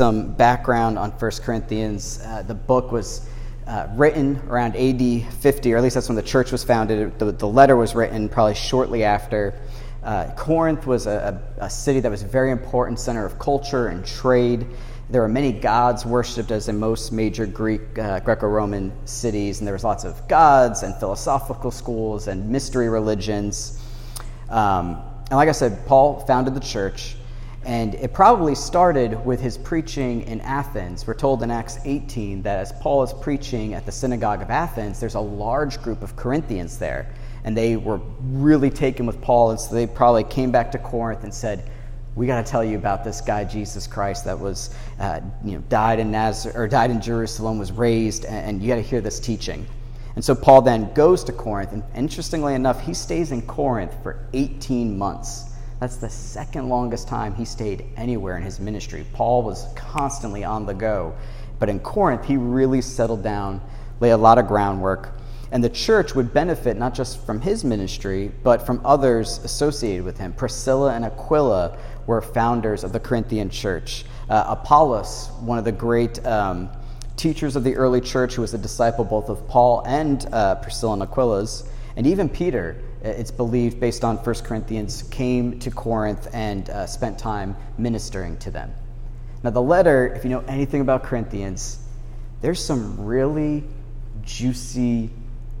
some background on 1 Corinthians. Uh, the book was uh, written around AD 50, or at least that's when the church was founded. The, the letter was written probably shortly after. Uh, Corinth was a, a, city that was a very important center of culture and trade. There were many gods worshipped, as in most major Greek, uh, Greco-Roman cities, and there was lots of gods and philosophical schools and mystery religions. Um, and like I said, Paul founded the church, and it probably started with his preaching in Athens. We're told in Acts 18 that as Paul is preaching at the synagogue of Athens, there's a large group of Corinthians there. And they were really taken with Paul, and so they probably came back to Corinth and said, we got to tell you about this guy Jesus Christ that was, uh, you know, died in Nazareth or died in Jerusalem, was raised, and, and you got to hear this teaching. And so Paul then goes to Corinth, and interestingly enough, he stays in Corinth for 18 months. That's the second longest time he stayed anywhere in his ministry. Paul was constantly on the go. But in Corinth, he really settled down, laid a lot of groundwork. And the church would benefit not just from his ministry, but from others associated with him. Priscilla and Aquila were founders of the Corinthian church. Uh, Apollos, one of the great um, teachers of the early church, who was a disciple both of Paul and uh, Priscilla and Aquila's, and even Peter, it's believed, based on 1 Corinthians, came to Corinth and uh, spent time ministering to them. Now, the letter, if you know anything about Corinthians, there's some really juicy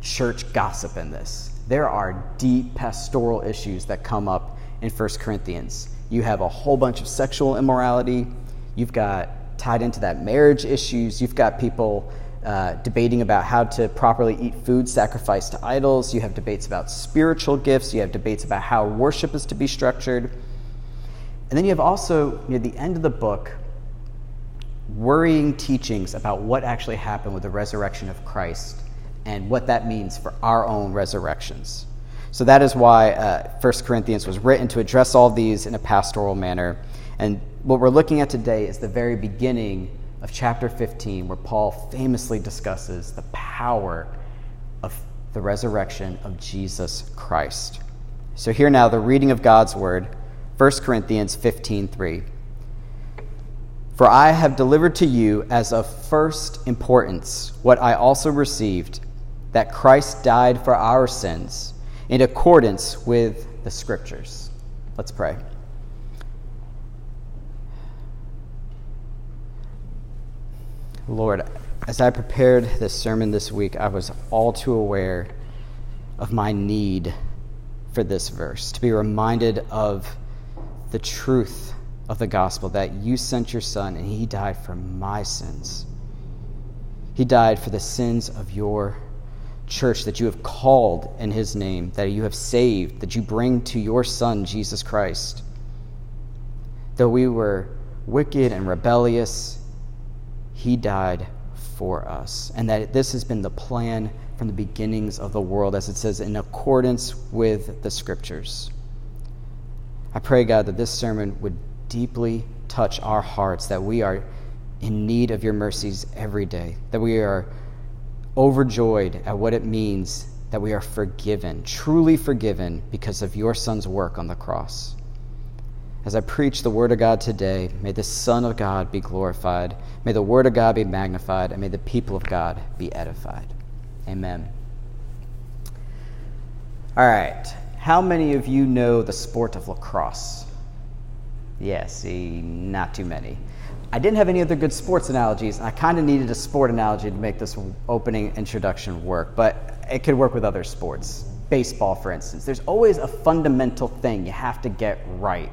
church gossip in this. There are deep pastoral issues that come up in 1 Corinthians. You have a whole bunch of sexual immorality, you've got tied into that marriage issues, you've got people uh, debating about how to properly eat food sacrificed to idols. You have debates about spiritual gifts. You have debates about how worship is to be structured. And then you have also, near the end of the book, worrying teachings about what actually happened with the resurrection of Christ and what that means for our own resurrections. So that is why uh, 1 Corinthians was written to address all these in a pastoral manner. And what we're looking at today is the very beginning of chapter 15, where Paul famously discusses the power of the resurrection of Jesus Christ. So, here now, the reading of God's word, 1 Corinthians 15 3. For I have delivered to you as of first importance what I also received that Christ died for our sins in accordance with the Scriptures. Let's pray. Lord, as I prepared this sermon this week, I was all too aware of my need for this verse, to be reminded of the truth of the gospel that you sent your son and he died for my sins. He died for the sins of your church that you have called in his name, that you have saved, that you bring to your son, Jesus Christ. Though we were wicked and rebellious, he died for us. And that this has been the plan from the beginnings of the world, as it says, in accordance with the scriptures. I pray, God, that this sermon would deeply touch our hearts, that we are in need of your mercies every day, that we are overjoyed at what it means that we are forgiven, truly forgiven, because of your Son's work on the cross. As I preach the Word of God today, may the Son of God be glorified, may the Word of God be magnified, and may the people of God be edified. Amen. All right. How many of you know the sport of lacrosse? Yes, see, not too many. I didn't have any other good sports analogies, and I kind of needed a sport analogy to make this opening introduction work, but it could work with other sports. Baseball, for instance. There's always a fundamental thing you have to get right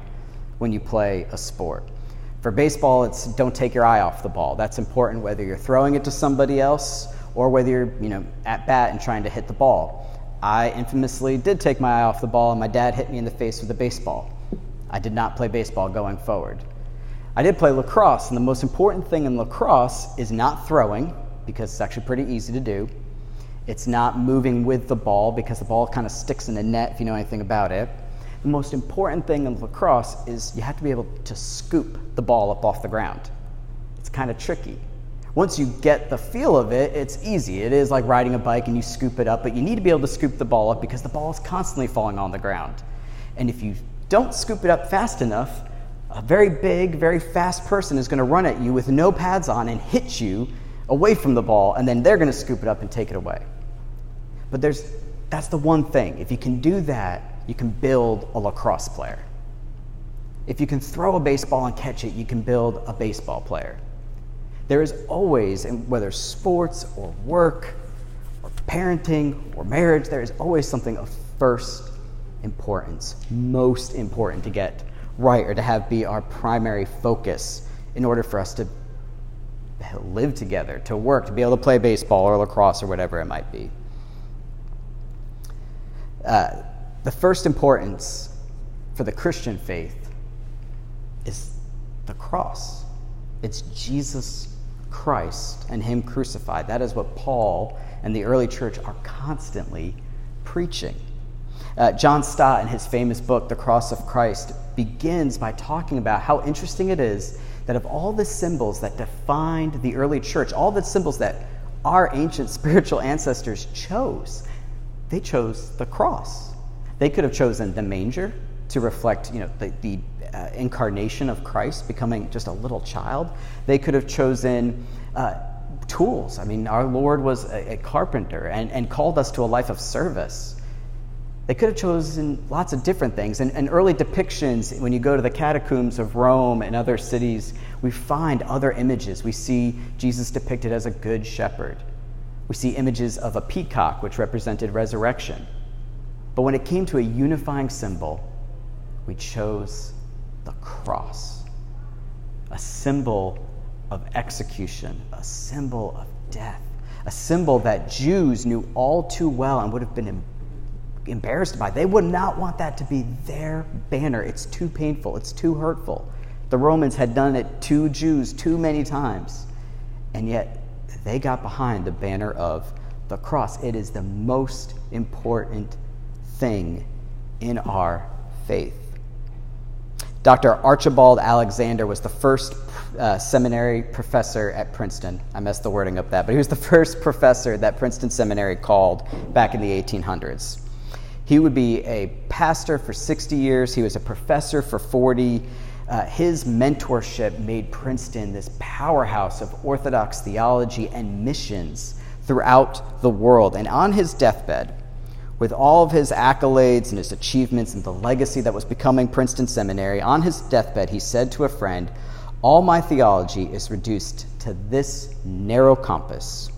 when you play a sport. For baseball, it's don't take your eye off the ball. That's important whether you're throwing it to somebody else or whether you're, you know, at bat and trying to hit the ball. I infamously did take my eye off the ball and my dad hit me in the face with a baseball. I did not play baseball going forward. I did play lacrosse, and the most important thing in lacrosse is not throwing, because it's actually pretty easy to do. It's not moving with the ball, because the ball kind of sticks in the net if you know anything about it. The most important thing in lacrosse is you have to be able to scoop the ball up off the ground. It's kind of tricky. Once you get the feel of it, it's easy. It is like riding a bike and you scoop it up, but you need to be able to scoop the ball up because the ball is constantly falling on the ground. And if you don't scoop it up fast enough, a very big, very fast person is going to run at you with no pads on and hit you away from the ball, and then they're going to scoop it up and take it away. But there's, that's the one thing. If you can do that, you can build a lacrosse player. If you can throw a baseball and catch it, you can build a baseball player. There is always, whether sports or work or parenting or marriage, there is always something of first importance, most important to get right or to have be our primary focus in order for us to live together, to work, to be able to play baseball or lacrosse or whatever it might be. Uh, the first importance for the Christian faith is the cross. It's Jesus Christ and Him crucified. That is what Paul and the early church are constantly preaching. Uh, John Stott, in his famous book, The Cross of Christ, begins by talking about how interesting it is that of all the symbols that defined the early church, all the symbols that our ancient spiritual ancestors chose, they chose the cross. They could have chosen the manger to reflect, you know, the, the uh, incarnation of Christ, becoming just a little child. They could have chosen uh, tools. I mean, our Lord was a, a carpenter and, and called us to a life of service. They could have chosen lots of different things. And, and, early depictions, when you go to the catacombs of Rome and other cities, we find other images. We see Jesus depicted as a good shepherd. We see images of a peacock, which represented resurrection. But when it came to a unifying symbol, we chose the cross, a symbol of execution, a symbol of death, a symbol that Jews knew all too well and would have been embarrassed by. They would not want that to be their banner. It's too painful, it's too hurtful. The Romans had done it to Jews too many times, and yet they got behind the banner of the cross. It is the most important thing in our faith. Dr. Archibald Alexander was the first uh, seminary professor at Princeton. I messed the wording up that, but he was the first professor that Princeton Seminary called back in the 1800s. He would be a pastor for 60 years, he was a professor for 40. Uh, his mentorship made Princeton this powerhouse of Orthodox theology and missions throughout the world. And on his deathbed, with all of his accolades and his achievements and the legacy that was becoming Princeton Seminary, on his deathbed, he said to a friend, All my theology is reduced to this narrow compass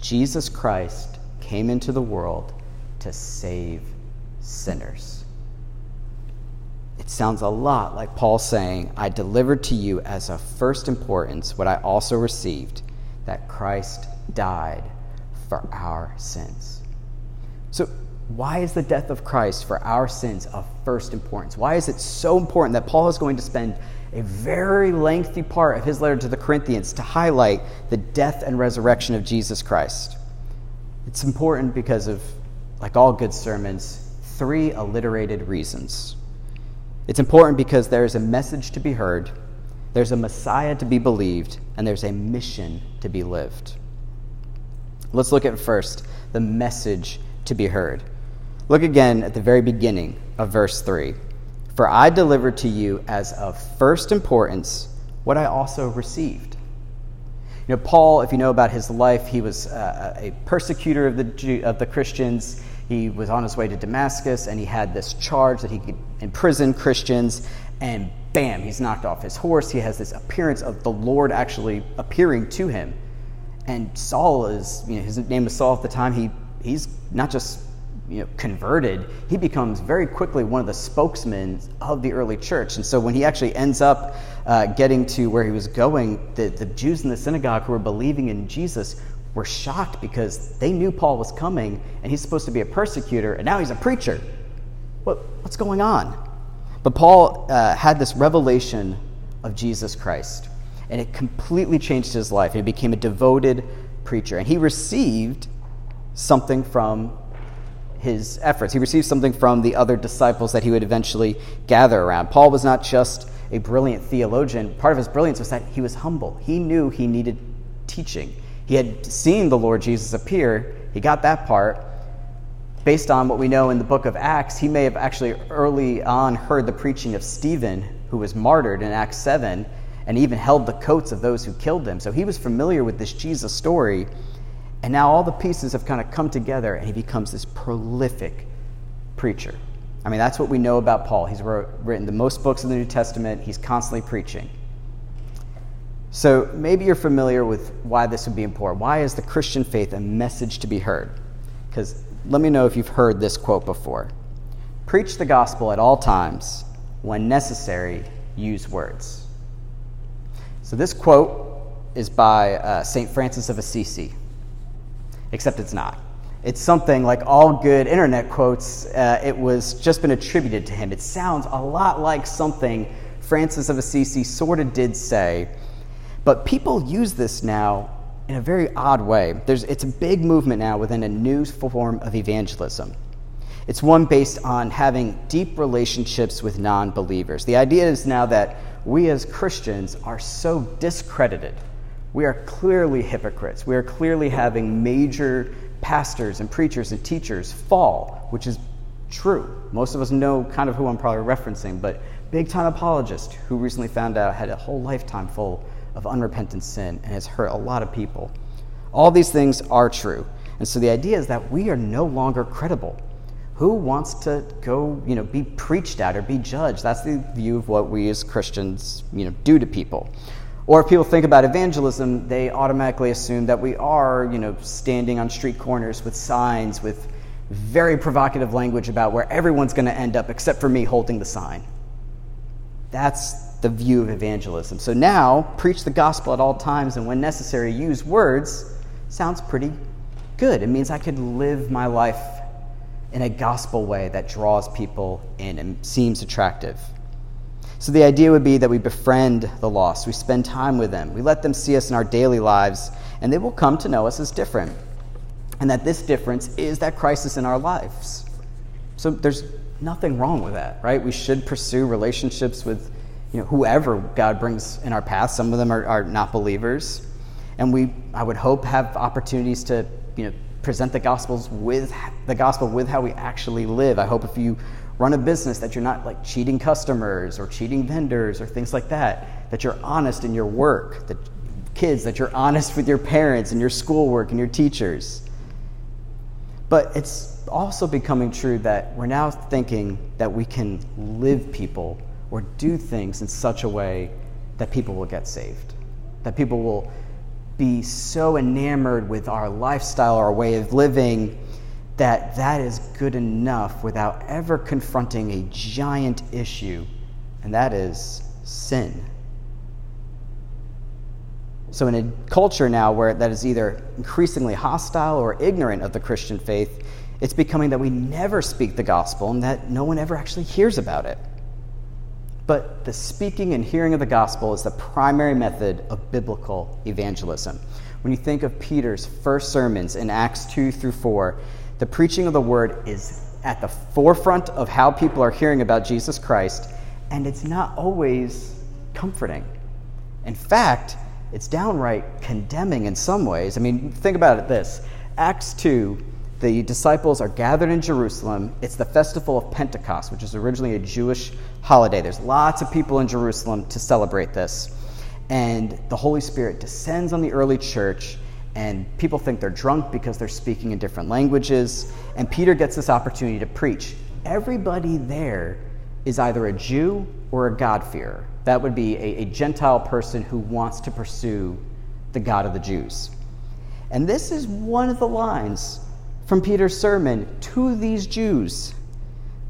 Jesus Christ came into the world to save sinners. It sounds a lot like Paul saying, I delivered to you as of first importance what I also received that Christ died for our sins. So, why is the death of Christ for our sins of first importance? Why is it so important that Paul is going to spend a very lengthy part of his letter to the Corinthians to highlight the death and resurrection of Jesus Christ? It's important because of like all good sermons, three alliterated reasons. It's important because there is a message to be heard, there's a Messiah to be believed, and there's a mission to be lived. Let's look at first the message to be heard. Look again at the very beginning of verse 3. For I delivered to you as of first importance what I also received. You know, Paul, if you know about his life, he was uh, a persecutor of the, Jew, of the Christians. He was on his way to Damascus and he had this charge that he could imprison Christians. And bam, he's knocked off his horse. He has this appearance of the Lord actually appearing to him. And Saul is, you know, his name was Saul at the time. He, he's not just you know, converted, he becomes very quickly one of the spokesmen of the early church. And so when he actually ends up uh, getting to where he was going, the, the Jews in the synagogue who were believing in Jesus were shocked because they knew Paul was coming and he's supposed to be a persecutor, and now he's a preacher. What, what's going on? But Paul uh, had this revelation of Jesus Christ, and it completely changed his life. He became a devoted preacher, and he received something from his efforts. He received something from the other disciples that he would eventually gather around. Paul was not just a brilliant theologian, part of his brilliance was that he was humble. He knew he needed teaching. He had seen the Lord Jesus appear, he got that part. Based on what we know in the book of Acts, he may have actually early on heard the preaching of Stephen, who was martyred in Acts 7 and even held the coats of those who killed him. So he was familiar with this Jesus story. And now all the pieces have kind of come together and he becomes this prolific preacher. I mean, that's what we know about Paul. He's wrote, written the most books in the New Testament, he's constantly preaching. So maybe you're familiar with why this would be important. Why is the Christian faith a message to be heard? Because let me know if you've heard this quote before Preach the gospel at all times. When necessary, use words. So this quote is by uh, St. Francis of Assisi, except it's not. It's something like all good internet quotes, uh, it was just been attributed to him. It sounds a lot like something Francis of Assisi sort of did say, but people use this now in a very odd way. There's, it's a big movement now within a new form of evangelism. It's one based on having deep relationships with non believers. The idea is now that we as Christians are so discredited. We are clearly hypocrites. We are clearly having major pastors and preachers and teachers fall, which is true. Most of us know kind of who I'm probably referencing, but big time apologist who recently found out had a whole lifetime full of unrepentant sin and has hurt a lot of people. All these things are true. And so the idea is that we are no longer credible. Who wants to go, you know, be preached at or be judged? That's the view of what we as Christians, you know, do to people. Or if people think about evangelism, they automatically assume that we are, you know, standing on street corners with signs with very provocative language about where everyone's going to end up except for me holding the sign. That's the view of evangelism. So now, preach the gospel at all times and when necessary, use words sounds pretty good. It means I could live my life in a gospel way that draws people in and seems attractive. So the idea would be that we befriend the lost, we spend time with them, we let them see us in our daily lives, and they will come to know us as different. And that this difference is that Christ is in our lives. So there's nothing wrong with that, right? We should pursue relationships with you know, whoever God brings in our path. Some of them are, are not believers. And we, I would hope, have opportunities to you know, present the gospels with the gospel with how we actually live. I hope if you run a business that you're not like cheating customers or cheating vendors or things like that that you're honest in your work that kids that you're honest with your parents and your schoolwork and your teachers. But it's also becoming true that we're now thinking that we can live people or do things in such a way that people will get saved that people will be so enamored with our lifestyle our way of living that that is good enough without ever confronting a giant issue, and that is sin. So, in a culture now where that is either increasingly hostile or ignorant of the Christian faith, it's becoming that we never speak the gospel and that no one ever actually hears about it. But the speaking and hearing of the gospel is the primary method of biblical evangelism. When you think of Peter's first sermons in Acts 2 through 4, the preaching of the word is at the forefront of how people are hearing about Jesus Christ, and it's not always comforting. In fact, it's downright condemning in some ways. I mean, think about it this Acts 2, the disciples are gathered in Jerusalem. It's the festival of Pentecost, which is originally a Jewish holiday. There's lots of people in Jerusalem to celebrate this. And the Holy Spirit descends on the early church and people think they're drunk because they're speaking in different languages. And Peter gets this opportunity to preach. Everybody there is either a Jew or a God-fearer. That would be a, a Gentile person who wants to pursue the God of the Jews. And this is one of the lines from Peter's sermon to these Jews.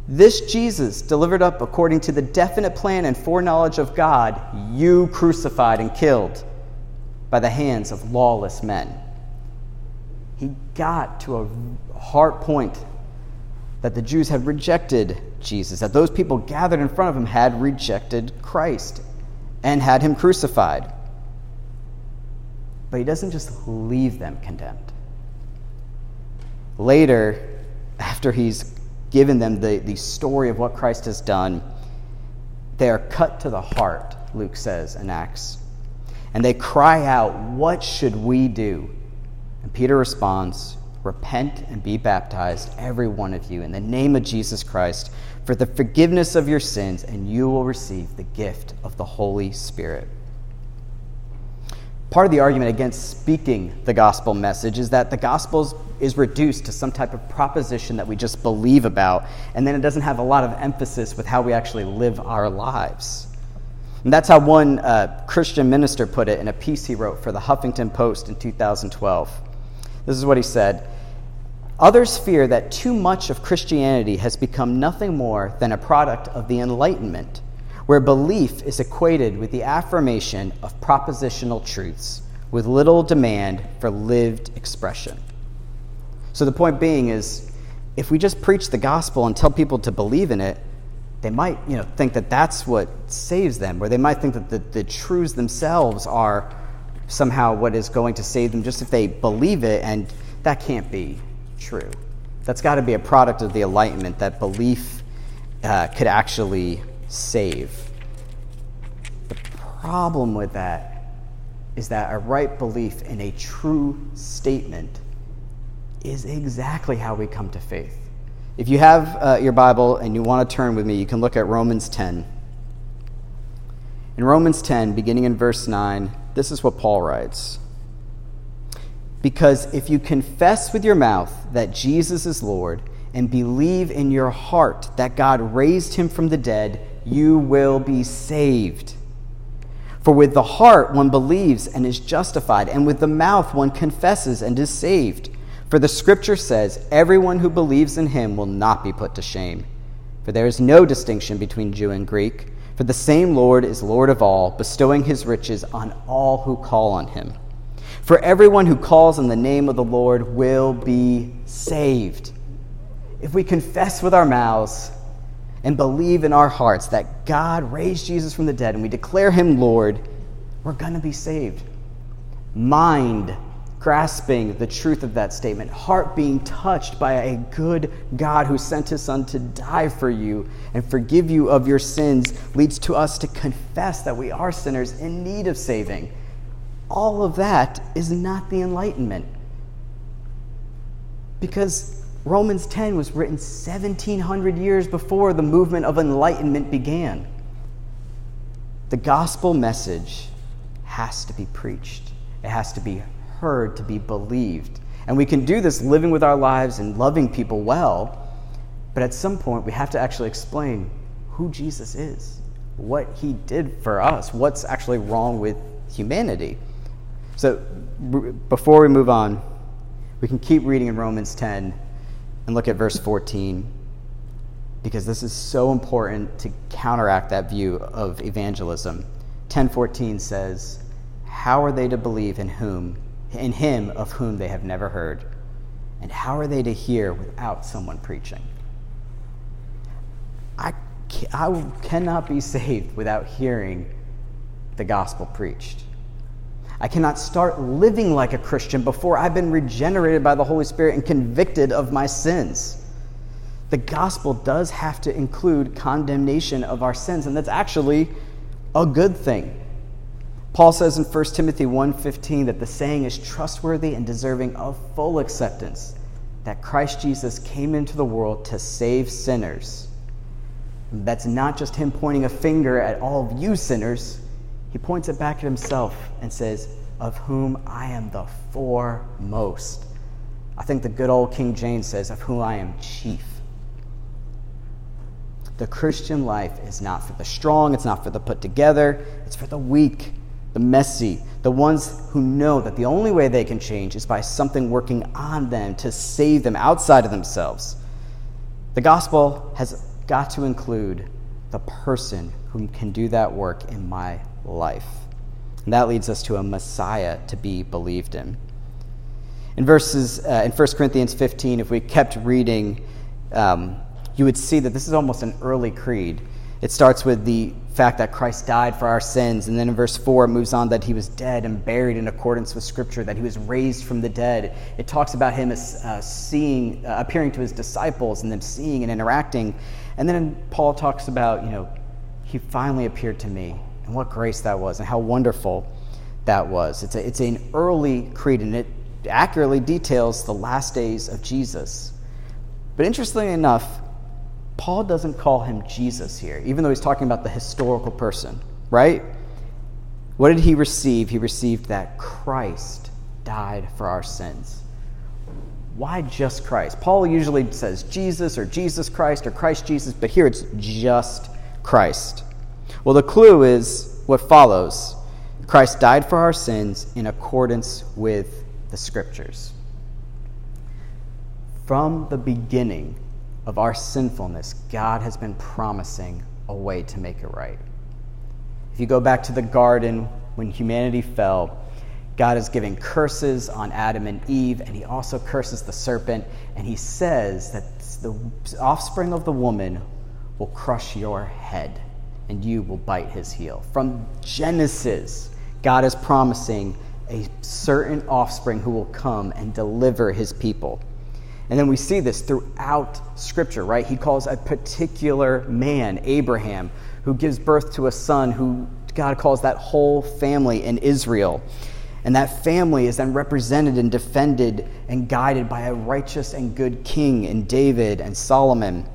This Jesus, delivered up according to the definite plan and foreknowledge of God, you crucified and killed by the hands of lawless men. He got to a heart point that the Jews had rejected Jesus, that those people gathered in front of him had rejected Christ and had him crucified. But he doesn't just leave them condemned. Later, after he's given them the, the story of what Christ has done, they are cut to the heart, Luke says in Acts and they cry out, What should we do? And Peter responds, Repent and be baptized, every one of you, in the name of Jesus Christ, for the forgiveness of your sins, and you will receive the gift of the Holy Spirit. Part of the argument against speaking the gospel message is that the gospel is reduced to some type of proposition that we just believe about, and then it doesn't have a lot of emphasis with how we actually live our lives. And that's how one uh, Christian minister put it in a piece he wrote for the Huffington Post in 2012. This is what he said Others fear that too much of Christianity has become nothing more than a product of the Enlightenment, where belief is equated with the affirmation of propositional truths with little demand for lived expression. So the point being is if we just preach the gospel and tell people to believe in it, they might you know, think that that's what saves them, or they might think that the, the truths themselves are somehow what is going to save them just if they believe it, and that can't be true. That's got to be a product of the Enlightenment that belief uh, could actually save. The problem with that is that a right belief in a true statement is exactly how we come to faith. If you have uh, your Bible and you want to turn with me, you can look at Romans 10. In Romans 10, beginning in verse 9, this is what Paul writes. Because if you confess with your mouth that Jesus is Lord and believe in your heart that God raised him from the dead, you will be saved. For with the heart one believes and is justified, and with the mouth one confesses and is saved. For the scripture says, Everyone who believes in him will not be put to shame. For there is no distinction between Jew and Greek, for the same Lord is Lord of all, bestowing his riches on all who call on him. For everyone who calls on the name of the Lord will be saved. If we confess with our mouths and believe in our hearts that God raised Jesus from the dead and we declare him Lord, we're going to be saved. Mind grasping the truth of that statement, heart being touched by a good God who sent his Son to die for you and forgive you of your sins, leads to us to confess that we are sinners in need of saving all of that is not the Enlightenment. Because Romans 10 was written 1700 years before the movement of enlightenment began. The gospel message has to be preached, it has to be heard to be believed. And we can do this living with our lives and loving people well, but at some point we have to actually explain who Jesus is, what he did for us, what's actually wrong with humanity. So before we move on, we can keep reading in Romans 10 and look at verse 14 because this is so important to counteract that view of evangelism. 10:14 says, "How are they to believe in whom in him of whom they have never heard? And how are they to hear without someone preaching?" I, I cannot be saved without hearing the gospel preached. I cannot start living like a Christian before I've been regenerated by the Holy Spirit and convicted of my sins. The gospel does have to include condemnation of our sins, and that's actually a good thing. Paul says in 1 Timothy 1:15 that the saying is trustworthy and deserving of full acceptance that Christ Jesus came into the world to save sinners. That's not just him pointing a finger at all of you sinners, he points it back at himself and says, Of whom I am the foremost. I think the good old King James says, Of whom I am chief. The Christian life is not for the strong, it's not for the put together, it's for the weak, the messy, the ones who know that the only way they can change is by something working on them to save them outside of themselves. The gospel has got to include the person who can do that work in my life. And that leads us to a Messiah to be believed in. In verses uh, in 1 Corinthians 15, if we kept reading, um, you would see that this is almost an early creed. It starts with the fact that Christ died for our sins, and then in verse 4 it moves on that he was dead and buried in accordance with Scripture, that he was raised from the dead. It talks about him as uh, seeing, uh, appearing to his disciples, and them seeing and interacting. And then Paul talks about, you know, he finally appeared to me and what grace that was and how wonderful that was. It's, a, it's an early creed and it accurately details the last days of Jesus. But interestingly enough, Paul doesn't call him Jesus here, even though he's talking about the historical person, right? What did he receive? He received that Christ died for our sins. Why just Christ? Paul usually says Jesus or Jesus Christ or Christ Jesus, but here it's just Christ. Well, the clue is what follows Christ died for our sins in accordance with the Scriptures. From the beginning of our sinfulness, God has been promising a way to make it right. If you go back to the garden when humanity fell, God is giving curses on Adam and Eve, and he also curses the serpent, and he says that the offspring of the woman will crush your head, and you will bite his heel. From Genesis, God is promising a certain offspring who will come and deliver his people. And then we see this throughout Scripture, right? He calls a particular man, Abraham, who gives birth to a son who God calls that whole family in Israel. And that family is then represented and defended and guided by a righteous and good king in David and Solomon.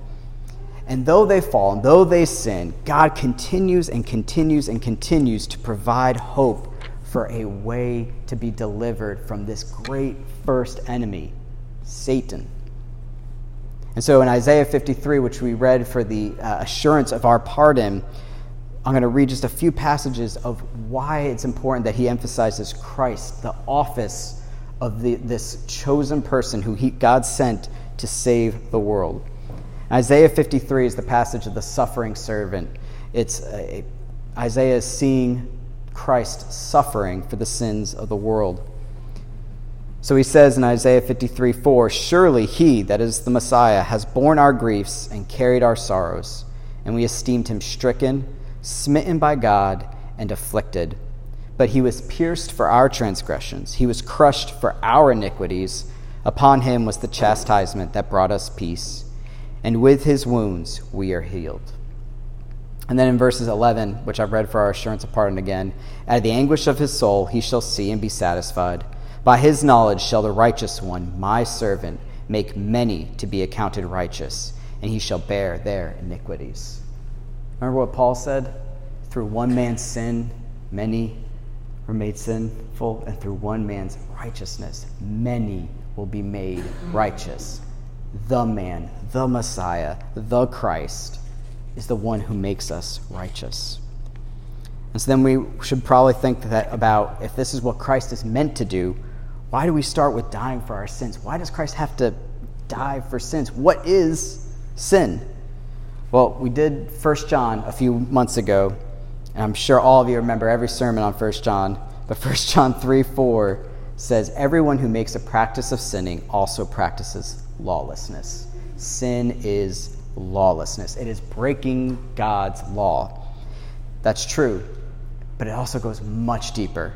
And though they fall and though they sin, God continues and continues and continues to provide hope for a way to be delivered from this great first enemy, Satan. And so in Isaiah 53, which we read for the uh, assurance of our pardon, I'm going to read just a few passages of why it's important that he emphasizes Christ, the office of the, this chosen person who he, God sent to save the world. Isaiah 53 is the passage of the suffering servant. It's a, Isaiah is seeing Christ suffering for the sins of the world. So he says in Isaiah 53 4 Surely he, that is the Messiah, has borne our griefs and carried our sorrows, and we esteemed him stricken, smitten by God, and afflicted. But he was pierced for our transgressions, he was crushed for our iniquities. Upon him was the chastisement that brought us peace, and with his wounds we are healed. And then in verses 11, which I've read for our assurance of pardon again, out of the anguish of his soul he shall see and be satisfied. By his knowledge shall the righteous one, my servant, make many to be accounted righteous, and he shall bear their iniquities. Remember what Paul said? Through one man's sin, many were made sinful, and through one man's righteousness, many will be made righteous. The man, the Messiah, the Christ, is the one who makes us righteous. And so then we should probably think that about if this is what Christ is meant to do, why do we start with dying for our sins? Why does Christ have to die for sins? What is sin? Well, we did 1 John a few months ago, and I'm sure all of you remember every sermon on 1 John. But 1 John 3 4 says, Everyone who makes a practice of sinning also practices lawlessness. Sin is lawlessness, it is breaking God's law. That's true, but it also goes much deeper,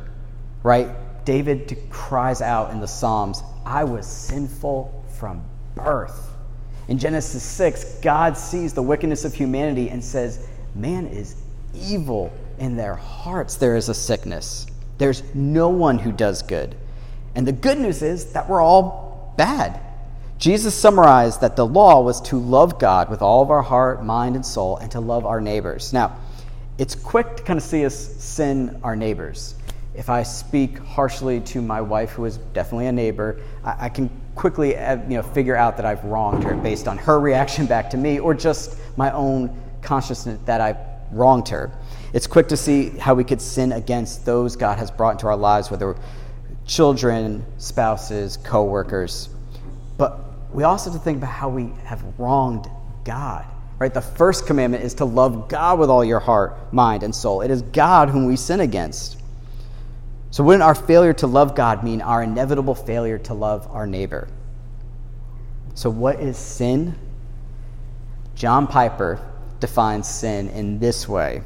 right? David cries out in the Psalms, I was sinful from birth. In Genesis 6, God sees the wickedness of humanity and says, Man is evil in their hearts. There is a sickness. There's no one who does good. And the good news is that we're all bad. Jesus summarized that the law was to love God with all of our heart, mind, and soul, and to love our neighbors. Now, it's quick to kind of see us sin our neighbors if I speak harshly to my wife, who is definitely a neighbor, I, I, can quickly uh, you know, figure out that I've wronged her based on her reaction back to me or just my own consciousness that I've wronged her. It's quick to see how we could sin against those God has brought into our lives, whether children, spouses, co workers. But we also have to think about how we have wronged God. Right? The first commandment is to love God with all your heart, mind, and soul. It is God whom we sin against. So, wouldn't our failure to love God mean our inevitable failure to love our neighbor? So, what is sin? John Piper defines sin in this way.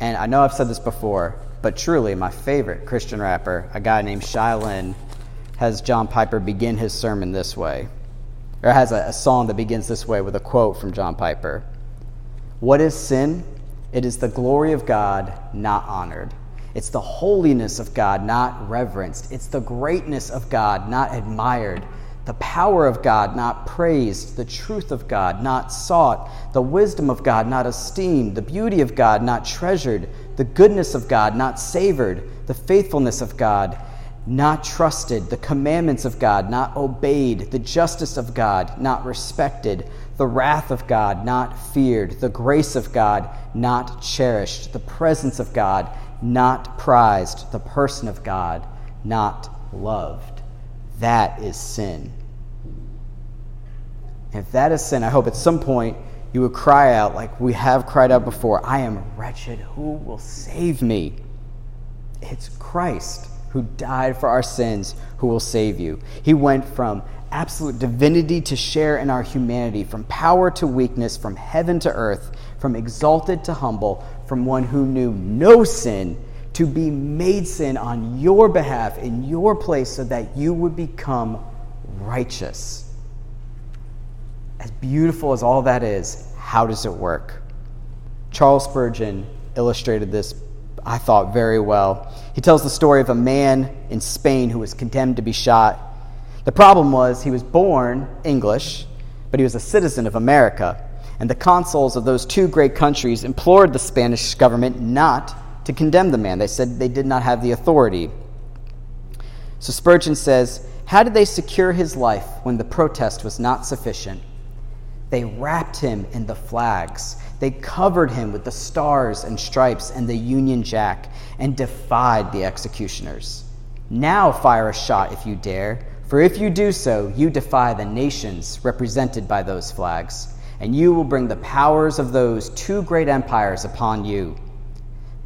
And I know I've said this before, but truly, my favorite Christian rapper, a guy named Shai Linne, has John Piper begin his sermon this way, or has a, a song that begins this way with a quote from John Piper What is sin? It is the glory of God not honored. It's the holiness of God, not reverenced. It's the greatness of God, not admired. the power of God not praised, the truth of God not sought, the wisdom of God not esteemed, the beauty of God not treasured, the goodness of God not savored, the faithfulness of God not trusted, the commandments of God not obeyed, the justice of God not respected, the wrath of God not feared, the grace of God not cherished, the presence of God not prized, the person of God not loved. That is sin. If that is sin, I hope at some point you would cry out like we have cried out before I am wretched. Who will save me? It's Christ who died for our sins who will save you. He went from absolute divinity to share in our humanity, from power to weakness, from heaven to earth, from exalted to humble, from one who knew no sin to be made sin on your behalf in your place so that you would become righteous. As beautiful as all that is, how does it work? Charles Spurgeon illustrated this, I thought, very well. He tells the story of a man in Spain who was condemned to be shot. The problem was he was born English, but he was a citizen of America. And the consuls of those two great countries implored the Spanish government not to condemn the man. They said they did not have the authority. So Spurgeon says, How did they secure his life when the protest was not sufficient? They wrapped him in the flags. They covered him with the stars and stripes and the Union Jack and defied the executioners. Now fire a shot if you dare, for if you do so, you defy the nations represented by those flags, and you will bring the powers of those two great empires upon you.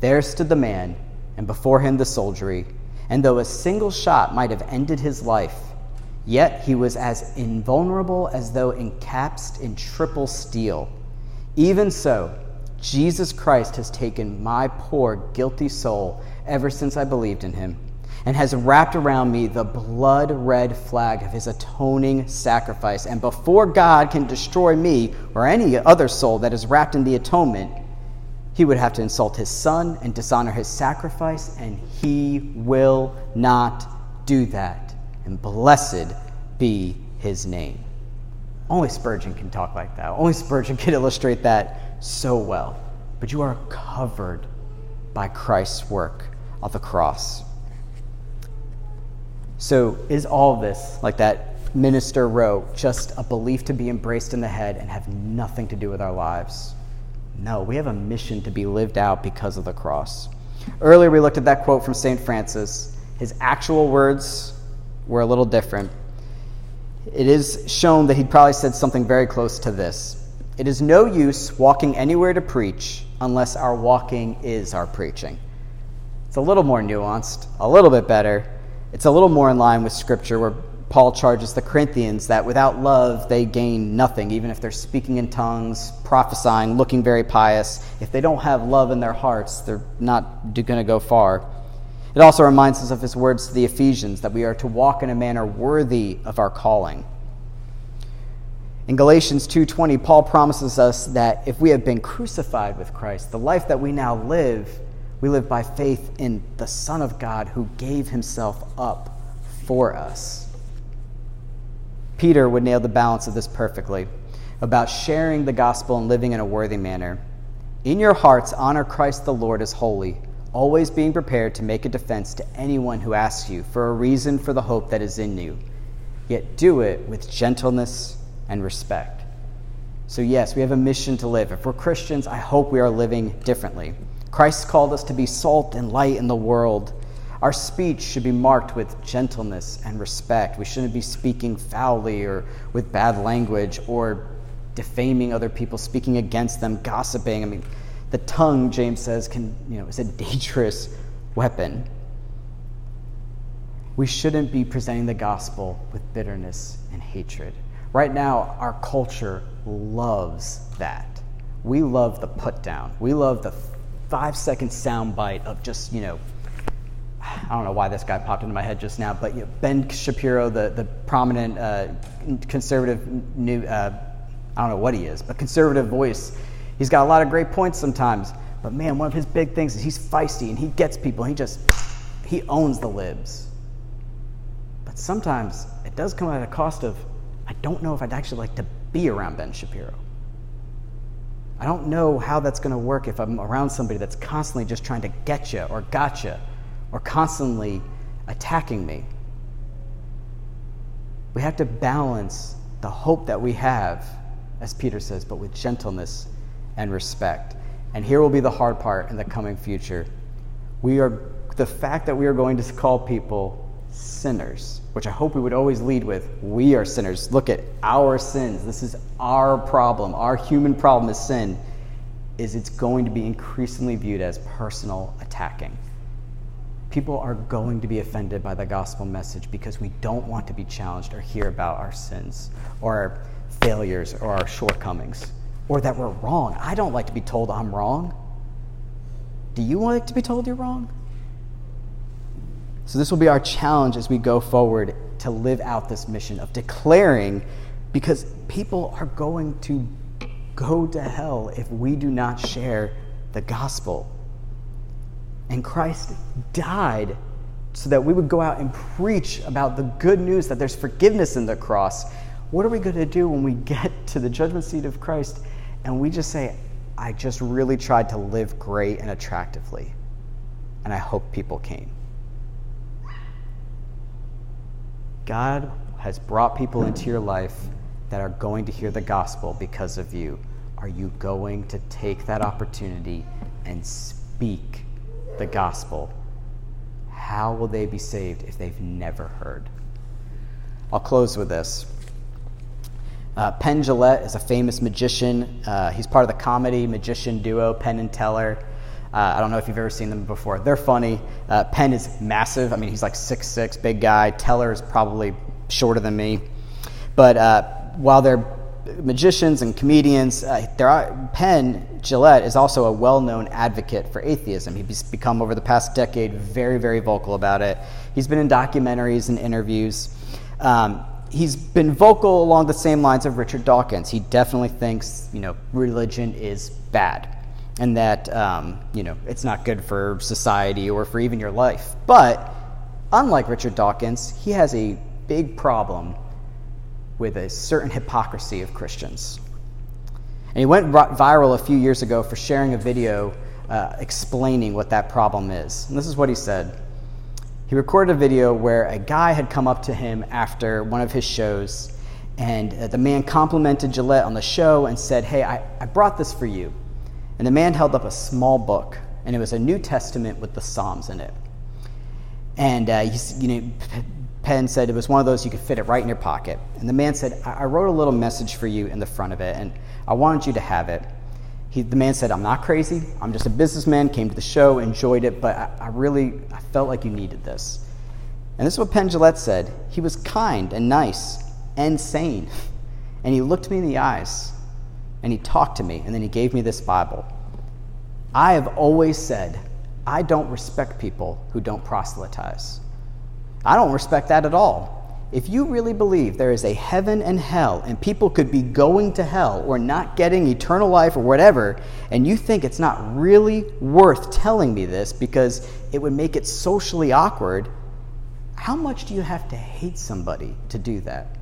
There stood the man, and before him the soldiery, and though a single shot might have ended his life, Yet he was as invulnerable as though encapsed in triple steel. Even so, Jesus Christ has taken my poor, guilty soul ever since I believed in him, and has wrapped around me the blood red flag of his atoning sacrifice. And before God can destroy me or any other soul that is wrapped in the atonement, he would have to insult his son and dishonor his sacrifice, and he will not do that and blessed be his name. Only Spurgeon can talk like that. Only Spurgeon can illustrate that so well. But you are covered by Christ's work on the cross. So, is all this, like that minister wrote, just a belief to be embraced in the head and have nothing to do with our lives? No, we have a mission to be lived out because of the cross. Earlier, we looked at that quote from St. Francis. His actual words were a little different. It is shown that he probably said something very close to this It is no use walking anywhere to preach unless our walking is our preaching. It's a little more nuanced, a little bit better. It's a little more in line with Scripture, where Paul charges the Corinthians that without love they gain nothing, even if they're speaking in tongues, prophesying, looking very pious. If they don't have love in their hearts, they're not going to go far. It also reminds us of his words to the Ephesians that we are to walk in a manner worthy of our calling. In Galatians 2:20, Paul promises us that if we have been crucified with Christ, the life that we now live, we live by faith in the Son of God who gave himself up for us. Peter would nail the balance of this perfectly about sharing the gospel and living in a worthy manner. In your hearts, honor Christ the Lord as holy always being prepared to make a defense to anyone who asks you for a reason for the hope that is in you, yet do it with gentleness and respect. So, yes, we have a mission to live. If we're Christians, I hope we are living differently. Christ called us to be salt and light in the world. Our speech should be marked with gentleness and respect. We shouldn't be speaking foully or with bad language or defaming other people, speaking against them, gossiping. I mean, the tongue, James says, can, you know, is a dangerous weapon. We shouldn't be presenting the gospel with bitterness and hatred. Right now, our culture loves that. We love the put down. We love the five second sound bite of just, you know, I don't know why this guy popped into my head just now, but you know, Ben Shapiro, the, the prominent uh, conservative new, uh, I don't know what he is, but conservative voice He's got a lot of great points sometimes, but man, one of his big things is he's feisty and he gets people. he just he owns the libs. But sometimes it does come at a cost of, I don't know if I'd actually like to be around Ben Shapiro. I don't know how that's going to work if I'm around somebody that's constantly just trying to get you or gotcha or constantly attacking me. We have to balance the hope that we have, as Peter says, but with gentleness and respect. And here will be the hard part in the coming future. We are the fact that we are going to call people sinners, which I hope we would always lead with. We are sinners. Look at our sins. This is our problem. Our human problem is sin. Is it's going to be increasingly viewed as personal attacking. People are going to be offended by the gospel message because we don't want to be challenged or hear about our sins or our failures or our shortcomings or that we're wrong. I don't like to be told I'm wrong. Do you like to be told you're wrong? So, this will be our challenge as we go forward to live out this mission of declaring, because people are going to go to hell if we do not share the gospel. And Christ died so that we would go out and preach about the good news that there's forgiveness in the cross. What are we going to do when we get to the judgment seat of Christ and we just say, I just really tried to live great and attractively, and I hope people came? God has brought people into your life that are going to hear the gospel because of you. Are you going to take that opportunity and speak the gospel? How will they be saved if they've never heard? I'll close with this. Uh, Penn Jillette is a famous magician. Uh, he's part of the comedy magician duo Penn and Teller. Uh, I don't know if you've ever seen them before. They're funny. Uh, Penn is massive. I mean, he's like six six, big guy. Teller is probably shorter than me. But uh, while they're magicians and comedians, uh, are, Penn Jillette is also a well-known advocate for atheism. He's become over the past decade very, very vocal about it. He's been in documentaries and interviews. Um, he's been vocal along the same lines of Richard Dawkins. He definitely thinks, you know, religion is bad and that um, you know it's not good for society or for even your life. But unlike Richard Dawkins, he has a big problem with a certain hypocrisy of Christians. And he went viral a few years ago for sharing a video uh, explaining what that problem is. And this is what he said. He recorded a video where a guy had come up to him after one of his shows, and uh, the man complimented Jillette on the show and said, Hey, I, I brought this for you. And the man held up a small book, and it was a New Testament with the Psalms in it. And uh, you know, Penn said it was one of those you could fit it right in your pocket. And the man said, I, wrote a little message for you in the front of it, and I wanted you to have it. He, the man said, I'm not crazy. I'm just a businessman, came to the show, enjoyed it, but I, I really I felt like you needed this. And this is what Penn Jillette said. He was kind and nice and sane. And he looked me in the eyes and he talked to me, and then he gave me this Bible. I have always said, I don't respect people who don't proselytize. I don't respect that at all. If you really believe there is a heaven and hell, and people could be going to hell or not getting eternal life or whatever, and you think it's not really worth telling me this because it would make it socially awkward, how much do you have to hate somebody to do that?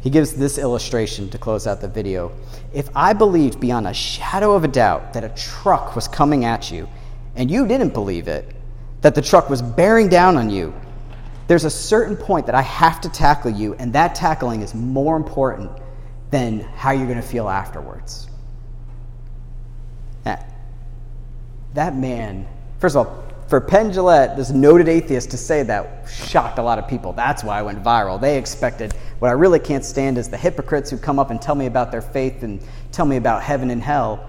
He gives this illustration to close out the video. If I believed beyond a shadow of a doubt that a truck was coming at you, and you didn't believe it, that the truck was bearing down on you, there's a certain point that I have to tackle you, and that tackling is more important than how you're going to feel afterwards. That, that man, first of all, for Penn Jillette, this noted atheist, to say that shocked a lot of people. That's why I went viral. They expected what I really can't stand is the hypocrites who come up and tell me about their faith and tell me about heaven and hell.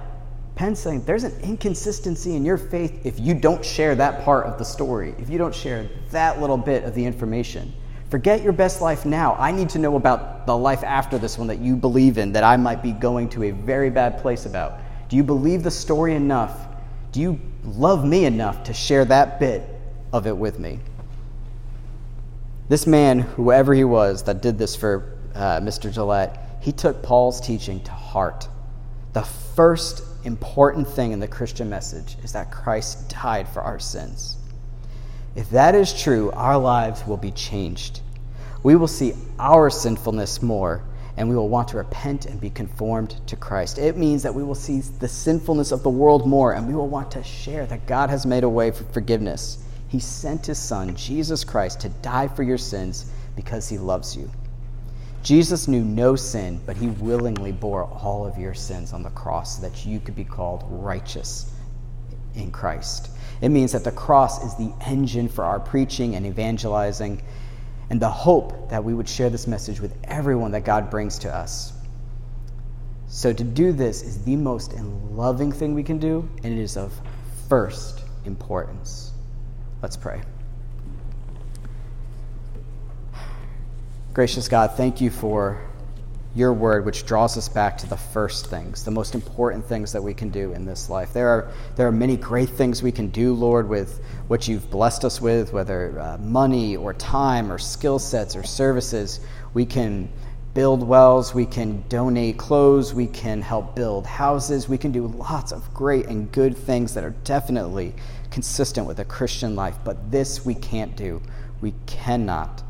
Penn's saying there's an inconsistency in your faith if you don't share that part of the story, if you don't share that little bit of the information. Forget your best life now. I need to know about the life after this one that you believe in, that I might be going to a very bad place about. Do you believe the story enough? Do you love me enough to share that bit of it with me? This man, whoever he was that did this for uh, Mr. Jillette, he took Paul's teaching to heart. The first important thing in the Christian message is that Christ died for our sins. If that is true, our lives will be changed. We will see our sinfulness more, and we will want to repent and be conformed to Christ. It means that we will see the sinfulness of the world more, and we will want to share that God has made a way for forgiveness. He sent his Son, Jesus Christ, to die for your sins because he loves you. Jesus knew no sin, but he willingly bore all of your sins on the cross so that you could be called righteous in Christ. It means that the cross is the engine for our preaching and evangelizing, and the hope that we would share this message with everyone that God brings to us. So, to do this is the most loving thing we can do, and it is of first importance. Let's pray. Gracious God, thank you for your word, which draws us back to the first things, the most important things that we can do in this life. There are, there are many great things we can do, Lord, with what you've blessed us with, whether uh, money or time or skill sets or services. We can build wells, we can donate clothes, we can help build houses, we can do lots of great and good things that are definitely consistent with a Christian life. But this we can't do. We cannot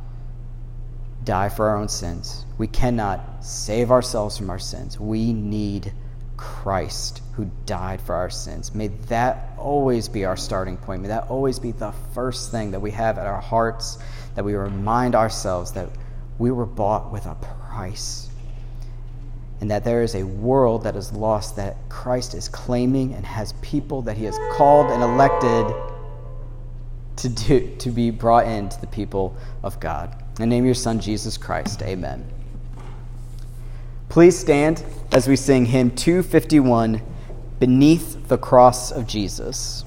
die for our own sins. We cannot save ourselves from our sins. We need Christ who died for our sins. May that always be our starting point. May that always be the first thing that we have at our hearts, that we remind ourselves that we were bought with a price. And that there is a world that is lost that Christ is claiming and has people that he has called and elected to, do, to be brought into the people of God. In the name of your Son, Jesus Christ, amen. Please stand as we sing hymn 251 Beneath the Cross of Jesus.